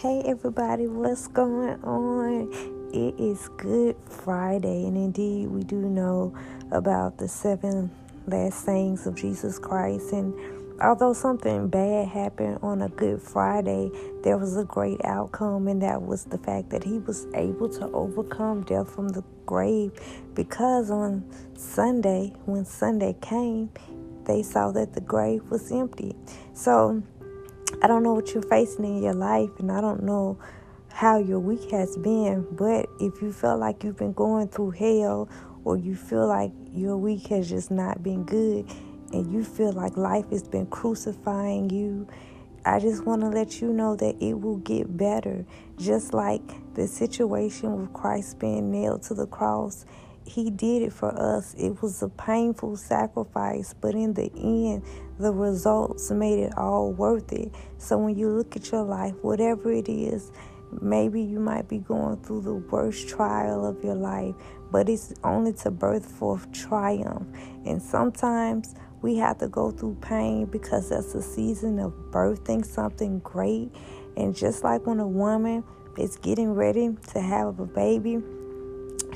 Hey everybody, what's going on? It is Good Friday, and indeed, we do know about the seven last sayings of Jesus Christ. And although something bad happened on a Good Friday, there was a great outcome, and that was the fact that he was able to overcome death from the grave because on Sunday, when Sunday came, they saw that the grave was empty. So, I don't know what you're facing in your life, and I don't know how your week has been, but if you feel like you've been going through hell or you feel like your week has just not been good and you feel like life has been crucifying you, I just want to let you know that it will get better. Just like the situation with Christ being nailed to the cross, He did it for us. It was a painful sacrifice, but in the end, the results made it all worth it. So when you look at your life, whatever it is, maybe you might be going through the worst trial of your life, but it's only to birth forth triumph. And sometimes we have to go through pain because that's a season of birthing something great. And just like when a woman is getting ready to have a baby,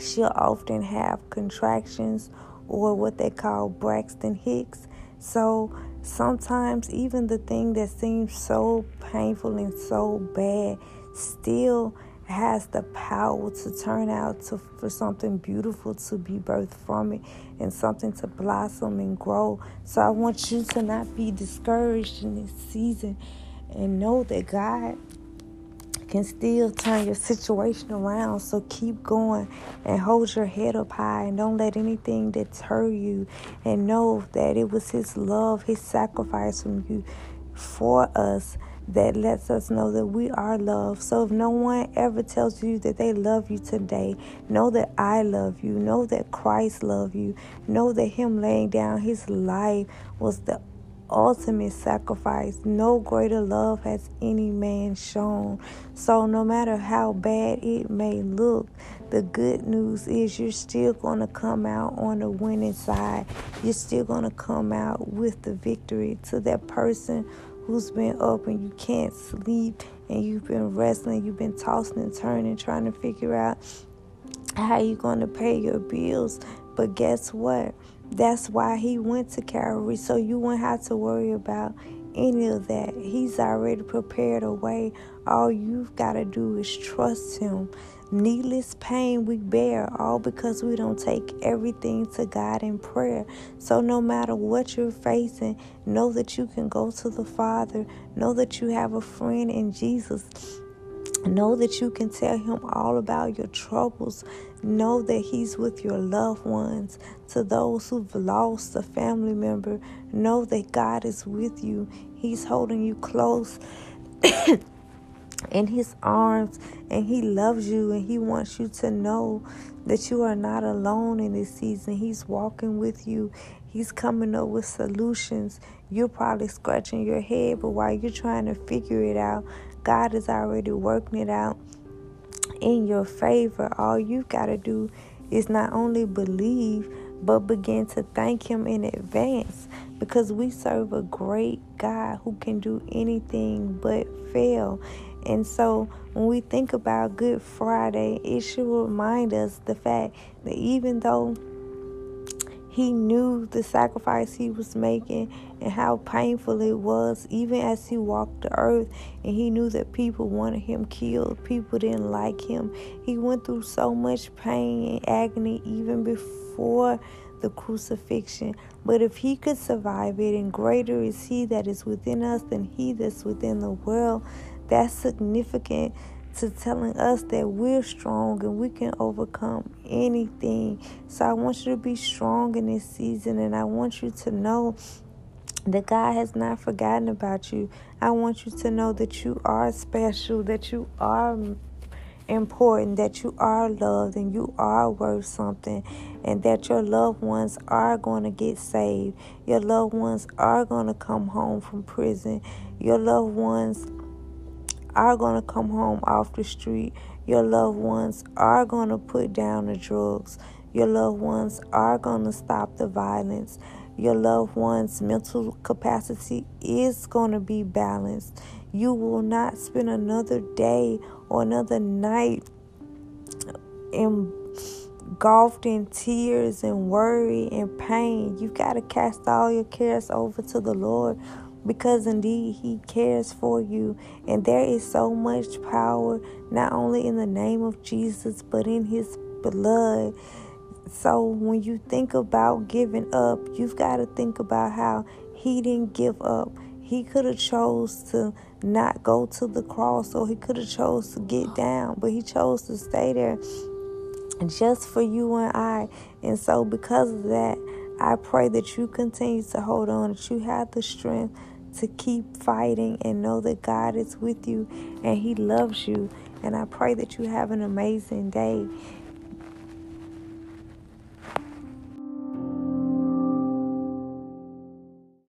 she'll often have contractions or what they call Braxton Hicks. So sometimes even the thing that seems so painful and so bad still has the power to turn out to for something beautiful to be birthed from it and something to blossom and grow. So I want you to not be discouraged in this season and know that God can still turn your situation around. So keep going and hold your head up high and don't let anything deter you. And know that it was His love, His sacrifice from you for us that lets us know that we are loved. So if no one ever tells you that they love you today, know that I love you. Know that Christ loved you. Know that Him laying down His life was the ultimate sacrifice. No greater love has any man shown. So, no matter how bad it may look, the good news is you're still going to come out on the winning side. You're still going to come out with the victory to that person who's been up and you can't sleep and you've been wrestling, you've been tossing and turning, trying to figure out how you're going to pay your bills. But guess what? That's why he went to Calvary, so you won't have to worry about any of that. He's already prepared a way. All you've got to do is trust him. Needless pain we bear, all because we don't take everything to God in prayer. So, no matter what you're facing, know that you can go to the Father. Know that you have a friend in Jesus. Know that you can tell him all about your troubles. Know that he's with your loved ones. To those who've lost a family member, know that God is with you. He's holding you close in his arms and he loves you and he wants you to know that you are not alone in this season. He's walking with you. He's coming up with solutions. You're probably scratching your head, but while you're trying to figure it out, God is already working it out in your favor. All you've got to do is not only believe, but begin to thank Him in advance because we serve a great God who can do anything but fail. And so when we think about Good Friday, it should remind us the fact that even though he knew the sacrifice he was making and how painful it was, even as he walked the earth. And he knew that people wanted him killed, people didn't like him. He went through so much pain and agony even before the crucifixion. But if he could survive it, and greater is he that is within us than he that's within the world, that's significant to telling us that we're strong and we can overcome anything. So I want you to be strong in this season and I want you to know that God has not forgotten about you. I want you to know that you are special, that you are important, that you are loved and you are worth something, and that your loved ones are going to get saved. Your loved ones are going to come home from prison. Your loved ones are going to come home off the street. Your loved ones are going to put down the drugs. Your loved ones are going to stop the violence. Your loved one's mental capacity is going to be balanced. You will not spend another day or another night engulfed in tears and worry and pain. You've got to cast all your cares over to the Lord because indeed He cares for you. And there is so much power, not only in the name of Jesus, but in His blood. So when you think about giving up, you've got to think about how He didn't give up. He could have chose to not go to the cross or he could have chose to get down, but he chose to stay there just for you and I. And so because of that, I pray that you continue to hold on, that you have the strength to keep fighting and know that God is with you and he loves you. And I pray that you have an amazing day.